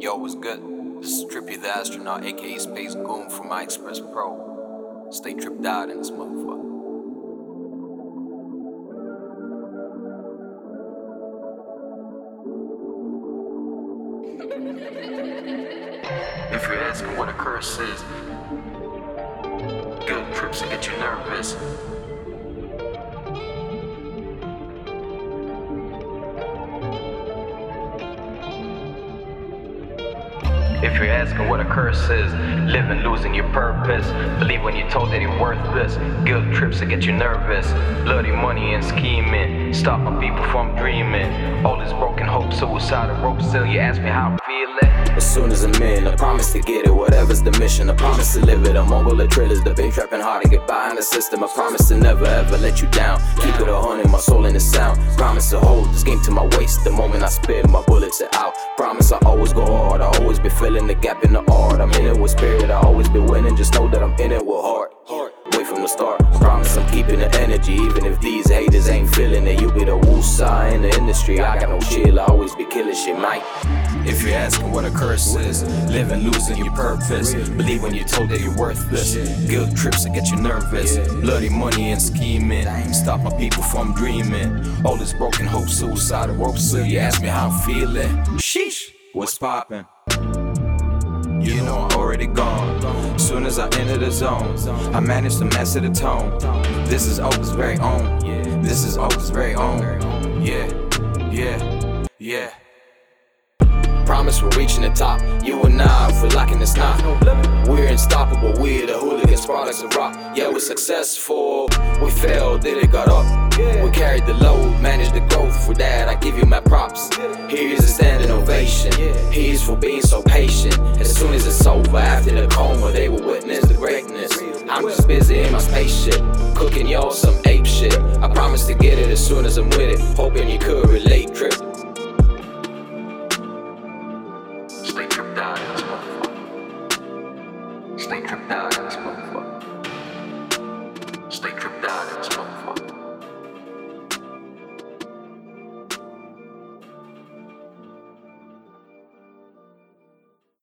Yo, what's good? This is Trippy the Astronaut, aka Space Goon from My Express Pro. Stay tripped out in this motherfucker. If you're asking what a curse is, guilt trips and get you nervous. If you're asking what a curse is, living losing your purpose. Believe when you're told that you're worthless. Guilt trips to get you nervous. Bloody money and scheming. Stopping people from dreaming. All this broken hope, suicide, and rope still. You ask me how I'm feeling. As soon as I'm in, I promise to get it. Whatever's the mission, I promise to live it. I'm on the trailers, the been trapping hard to get by in the system. I promise to never ever let you down. Keep it a hundred, my soul in the sound. Promise to hold this game to my waist. The moment I spit, my bullets are out. Promise I always go hard. Filling the gap in the art. I'm in it with spirit. I always be winning. Just know that I'm in it with heart. Way from the start. Promise I'm keeping the energy. Even if these haters ain't feeling it, you be the woosah in the industry. I got no chill. I always be killing shit, Mike. If you're asking what a curse is, living losing your purpose. Believe when you're told that you're worthless. Guilt trips to get you nervous. Bloody money and scheming. Stop my people from dreaming. All this broken hope, suicidal rope. So you ask me how I'm feeling. Sheesh, what's poppin'? You know I'm already gone. Soon as I enter the zone, I manage to master the tone. This is Oak's very own. This is Oak's very own. Yeah, yeah, yeah. Promise we're reaching the top. You and I, if we're lacking, it's not. We're unstoppable. We're the hooligans, products of rock. Yeah, we're successful. We failed, then it got up. We carried the load, managed the growth. For that, I give you my props. Here's a standing ovation peers for being so patient. As soon as it's over, after the coma, they will witness the greatness. I'm just busy in my spaceship, cooking y'all some ape shit. I promise to get it as soon as I'm with it, hoping you could relate, Trip. Stay tripped out in this motherfucker. Stay tripped out in this motherfucker. Spring trip down in this motherfucker.